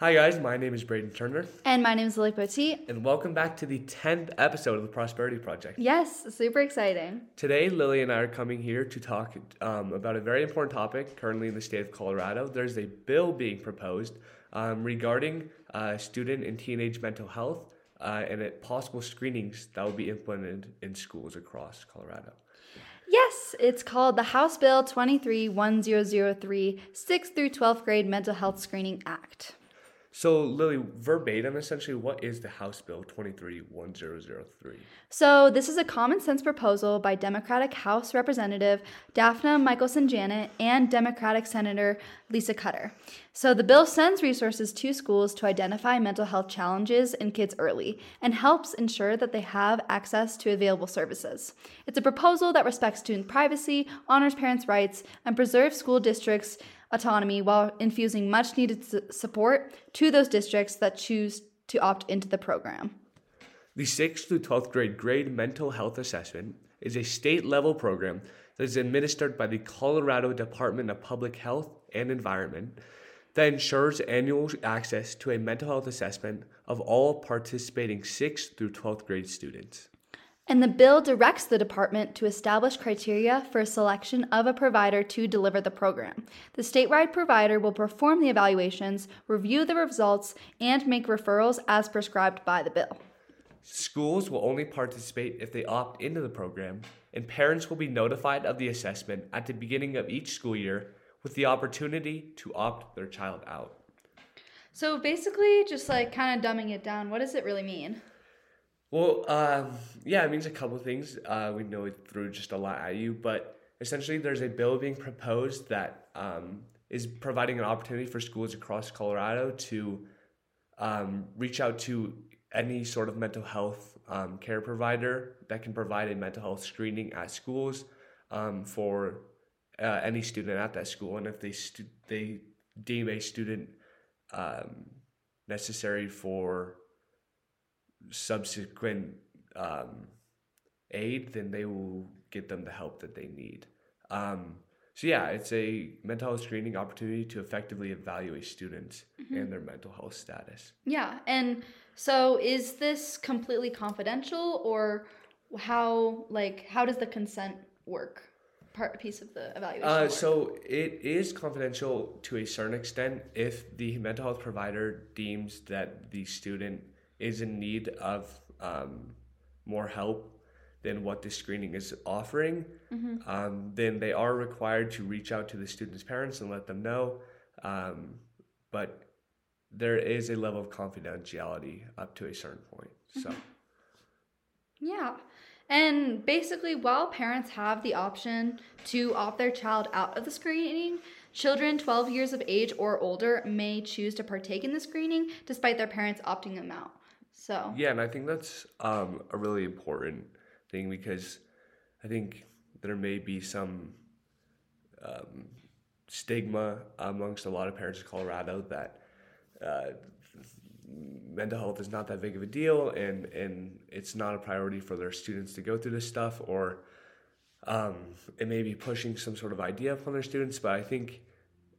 Hi, guys. My name is Braden Turner, And my name is Lily Poteet. and welcome back to the 10th episode of the Prosperity Project. Yes, super exciting. Today, Lily and I are coming here to talk um, about a very important topic currently in the state of Colorado. There's a bill being proposed um, regarding uh, student and teenage mental health uh, and it, possible screenings that will be implemented in schools across Colorado. Yes, it's called the House Bill 231003 6th through 12th grade Mental Health Screening Act. So, Lily, verbatim, essentially, what is the House Bill 231003? So, this is a common sense proposal by Democratic House Representative Dafna Michaelson Jenet and Democratic Senator Lisa Cutter. So, the bill sends resources to schools to identify mental health challenges in kids early and helps ensure that they have access to available services. It's a proposal that respects student privacy, honors parents' rights, and preserves school districts' autonomy while infusing much needed su- support to those districts that choose to opt into the program. The 6th through 12th grade grade mental health assessment is a state level program that is administered by the Colorado Department of Public Health and Environment that ensures annual access to a mental health assessment of all participating 6th through 12th grade students. And the bill directs the department to establish criteria for selection of a provider to deliver the program. The statewide provider will perform the evaluations, review the results, and make referrals as prescribed by the bill. Schools will only participate if they opt into the program, and parents will be notified of the assessment at the beginning of each school year with the opportunity to opt their child out. So basically, just like kind of dumbing it down, what does it really mean? Well, um, yeah, it means a couple things. Uh, we know it threw just a lot at you, but essentially, there's a bill being proposed that um, is providing an opportunity for schools across Colorado to um, reach out to any sort of mental health um, care provider that can provide a mental health screening at schools um, for uh, any student at that school, and if they stu- they deem a student necessary for subsequent um, aid, then they will get them the help that they need. Um, so yeah, it's a mental health screening opportunity to effectively evaluate students and their mental health status. Yeah, and so is this completely confidential, or how like how does the consent work? Part piece of the evaluation. Uh, so it is confidential to a certain extent if the mental health provider deems that the student is in need of um, more help than what the screening is offering, um, then they are required to reach out to the student's parents and let them know. Um, but there is a level of confidentiality up to a certain point. So. Yeah. And basically, while parents have the option to opt their child out of the screening, children 12 years of age or older may choose to partake in the screening despite their parents opting them out. So, Yeah, and I think that's um, a really important thing because I think there may be some um, stigma amongst a lot of parents in Colorado that uh, mental health is not that big of a deal and, and it's not a priority for their students to go through this stuff or um, it may be pushing some sort of idea upon their students, but I think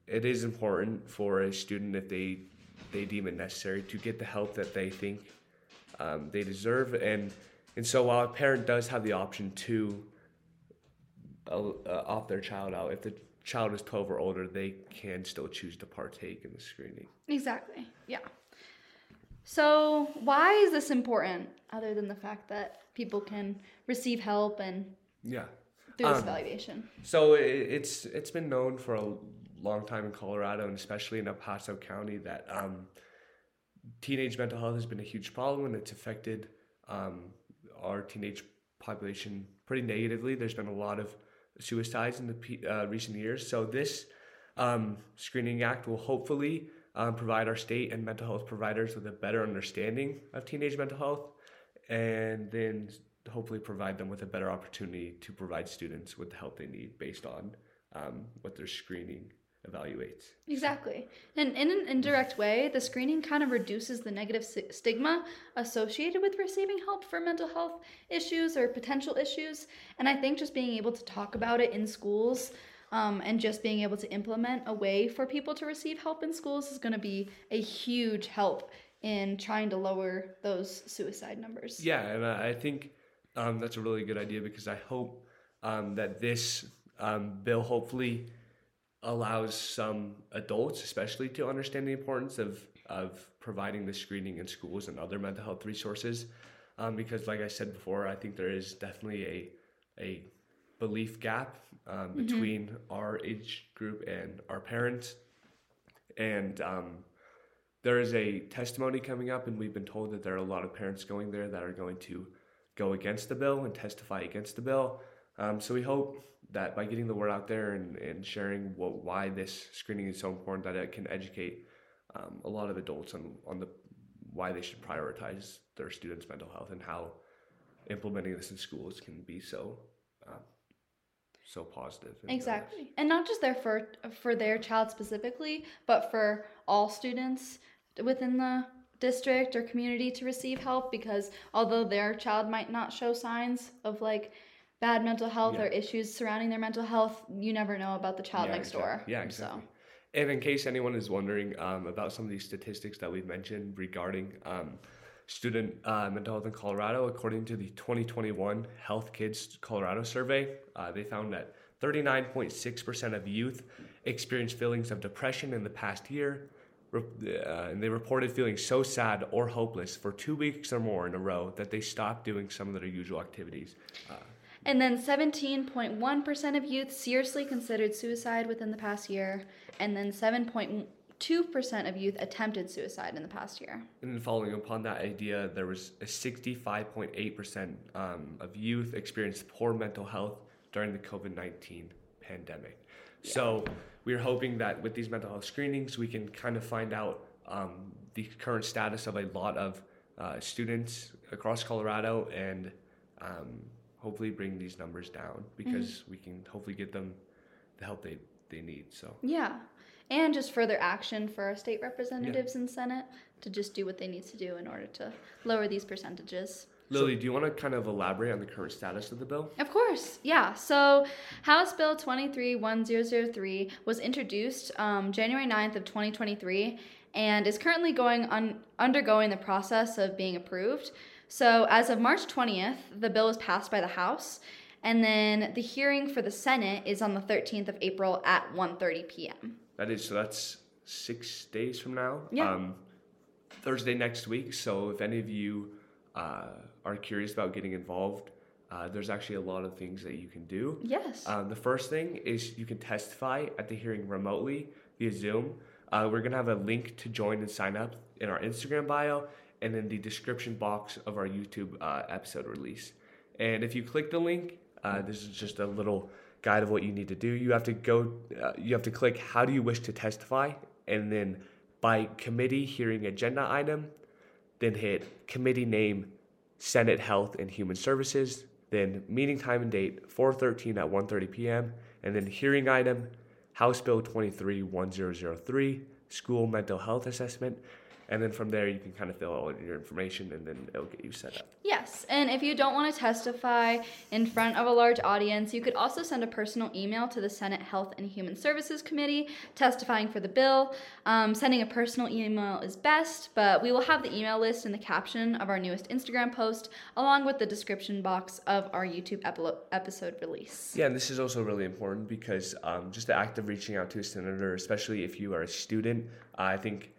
it is important for a student if they they deem it necessary to get the help that they think um, they deserve. And and so while a parent does have the option to uh, uh, opt their child out, if the child is 12 or older, they can still choose to partake in the screening. exactly. Yeah. So, why is this important other than the fact that people can receive help and Yeah. through this Um, evaluation? So it, it's it's been known for a long time in Colorado and especially in El Paso County that um, teenage mental health has been a huge problem and it's affected um, our teenage population pretty negatively. There's been a lot of suicides in the uh, recent years. So this um, screening act will hopefully um, provide our state and mental health providers with a better understanding of teenage mental health, and then hopefully provide them with a better opportunity to provide students with the help they need based on um, what their screening evaluates. Exactly. And in an indirect way, the screening kind of reduces the negative stigma associated with receiving help for mental health issues or potential issues. And I think just being able to talk about it in schools Um, and just being able to implement a way for people to receive help in schools is going to be a huge help in trying to lower those suicide numbers. Yeah, and I I think um, that's a really good idea because I hope um, that this um, bill hopefully allows some adults, especially, to understand the importance of of providing the screening in schools and other mental health resources. Um, because, like I said before, I think there is definitely a a belief gap um, between our age group and our parents, and um, there is a testimony coming up, and we've been told that there are a lot of parents going there that are going to go against the bill and testify against the bill. Um, so we hope that by getting the word out there and, and sharing what, why this screening is so important, that it can educate um, a lot of adults on, on the why they should prioritize their students' mental health and how implementing this in schools can be so um, so positive. Exactly. And not just there for for their child specifically, but for all students within the district or community to receive help because although their child might not show signs of like bad mental health Yeah. or issues surrounding their mental health, you never know about the child Yeah, next exact- door. Yeah, exactly. And in case anyone is wondering um, about some of these statistics that we've mentioned regarding um, student uh, mental health in Colorado, according to the 2021 Health Kids Colorado survey, uh, they found that 39.6% of youth experienced feelings of depression in the past year. Uh, and they reported feeling so sad or hopeless for two weeks or more in a row that they stopped doing some of their usual activities. Uh, And then 17.1% of youth seriously considered suicide within the past year, and then 7.2% of youth attempted suicide in the past year. And then following upon that idea, there was a 65.8% um, of youth experienced poor mental health during the COVID 19 pandemic. So we're hoping that with these mental health screenings, we can kind of find out um, the current status of a lot of uh, students across Colorado and um, hopefully bring these numbers down because we can hopefully get them the help they, they need. So. Yeah. And just further action for our state representatives and Senate to just do what they need to do in order to lower these percentages. Lily, do you want to kind of elaborate on the current status of the bill? Of course, yeah. So House Bill 231003 was introduced um, January 9th of 2023 and is currently going on undergoing the process of being approved. So as of March 20th, the bill was passed by the House and then the hearing for the Senate is on the 13th of April at 1:30 p.m. That is so that's six days from now. Yeah. Um, Thursday next week. So if any of you uh, are curious about getting involved, uh, there's actually a lot of things that you can do. Yes. Um, the first thing is you can testify at the hearing remotely via Zoom. Uh, we're gonna have a link to join and sign up in our Instagram bio and in the description box of our YouTube uh, episode release. And if you click the link, uh, this is just a little guide of what you need to do. You have to go, uh, you have to click how do you wish to testify, and then by committee hearing agenda item, then hit committee name, Senate Health and Human Services, then meeting time and date 413 at 1:30 p.m. and then hearing item House Bill 231003 school mental health assessment and then from there you can kind of fill out your information and then it'll get you set up. Yes, and if you don't want to testify in front of a large audience, you could also send a personal email to the Senate Health and Human Services Committee testifying for the bill. Um, sending a personal email is best, but we will have the email list in the caption of our newest Instagram post, along with the description box of our YouTube epi- episode release. Yeah, and this is also really important because um, just the act of reaching out to a senator, especially if you are a student, I think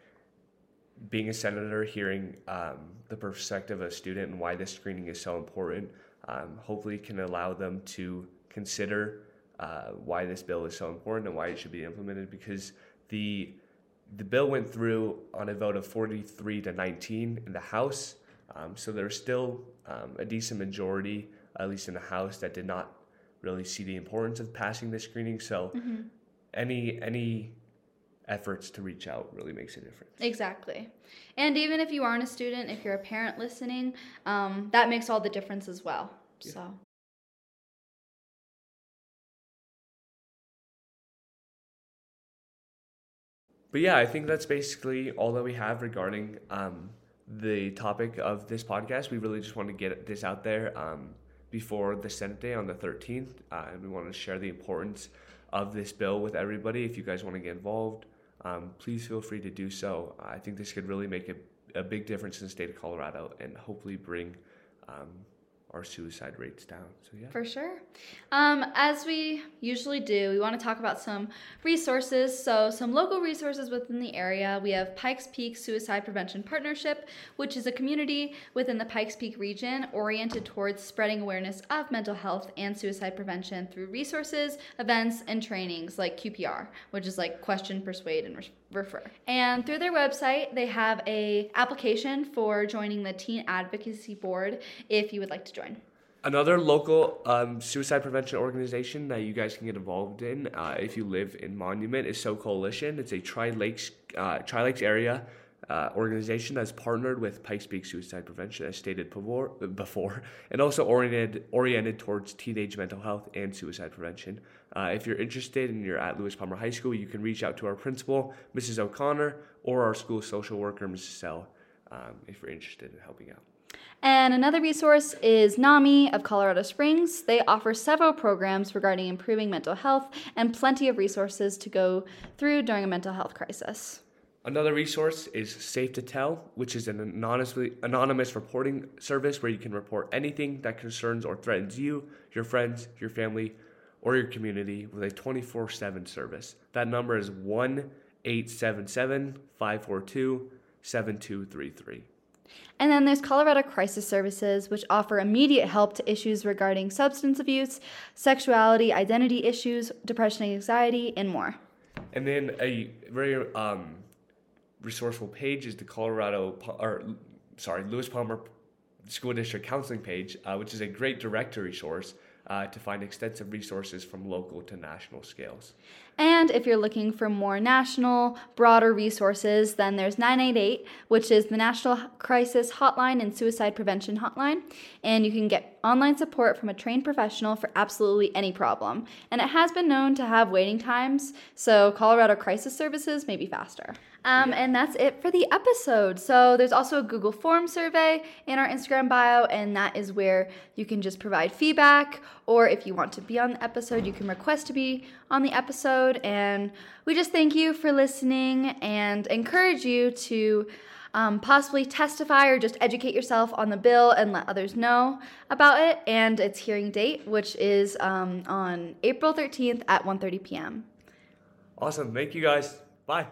being a senator, hearing um, the perspective of a student and why this screening is so important, um, hopefully can allow them to consider uh, why this bill is so important and why it should be implemented because the the bill went through on a vote of 43 to 19 in the House. Um, so there's still um, a decent majority, at least in the House, that did not really see the importance of passing this screening. So any any efforts to reach out really makes a difference. Exactly. And even if you aren't a student, if you're a parent listening, um, that makes all the difference as well. So. But yeah, I think that's basically all that we have regarding um, the topic of this podcast. We really just want to get this out there um, before the Senate Day on the 13th, uh, and we want to share the importance of this bill with everybody. If you guys want to get involved, um, please feel free to do so. I think this could really make a, a big difference in the state of Colorado and hopefully bring um, our suicide rates down. So yeah. For sure. Um, as we usually do, we want to talk about some resources. So some local resources within the area. We have Pikes Peak Suicide Prevention Partnership, which is a community within the Pikes Peak region oriented towards spreading awareness of mental health and suicide prevention through resources, events, and trainings like QPR, which is like question, persuade, and refer. And through their website, they have a application for joining the Teen Advocacy Board if you would like to join. Another local um, suicide prevention organization that you guys can get involved in uh, if you live in Monument is So Coalition. It's a Tri Lakes uh, Tri Lakes area uh, organization that's partnered with Pikes Peak Suicide Prevention, as stated before, before and also oriented oriented towards teenage mental health and suicide prevention. Uh, if you're interested and you're at Lewis Palmer High School, you can reach out to our principal, Mrs. O'Connor, or our school social worker, Mrs. Sell, um, if you're interested in helping out. And another resource is NAMI of Colorado Springs. They offer several programs regarding improving mental health and plenty of resources to go through during a mental health crisis. Another resource is Safe to Tell, which is an anonymously, anonymous reporting service where you can report anything that concerns or threatens you, your friends, your family, or your community with a 24 7 service. That number is 1 877 542 7233. And then there's Colorado Crisis Services, which offer immediate help to issues regarding substance abuse, sexuality, identity issues, depression, anxiety, and more. And then a very um, resourceful page is the Colorado, or sorry, Lewis Palmer School District Counseling page, uh, which is a great directory source uh, to find extensive resources from local to national scales. And if you're looking for more national, broader resources, then there's 988, which is the National Crisis Hotline and Suicide Prevention Hotline. And you can get online support from a trained professional for absolutely any problem. And it has been known to have waiting times, so Colorado Crisis Services may be faster. Um, and that's it for the episode. So there's also a Google Form survey in our Instagram bio, and that is where you can just provide feedback, or if you want to be on the episode, you can request to be on the episode. And we just thank you for listening and encourage you to. Um, possibly testify or just educate yourself on the bill and let others know about it and its hearing date, which is um, on April 13th at 1:30 p.m. Awesome. Thank you guys. Bye.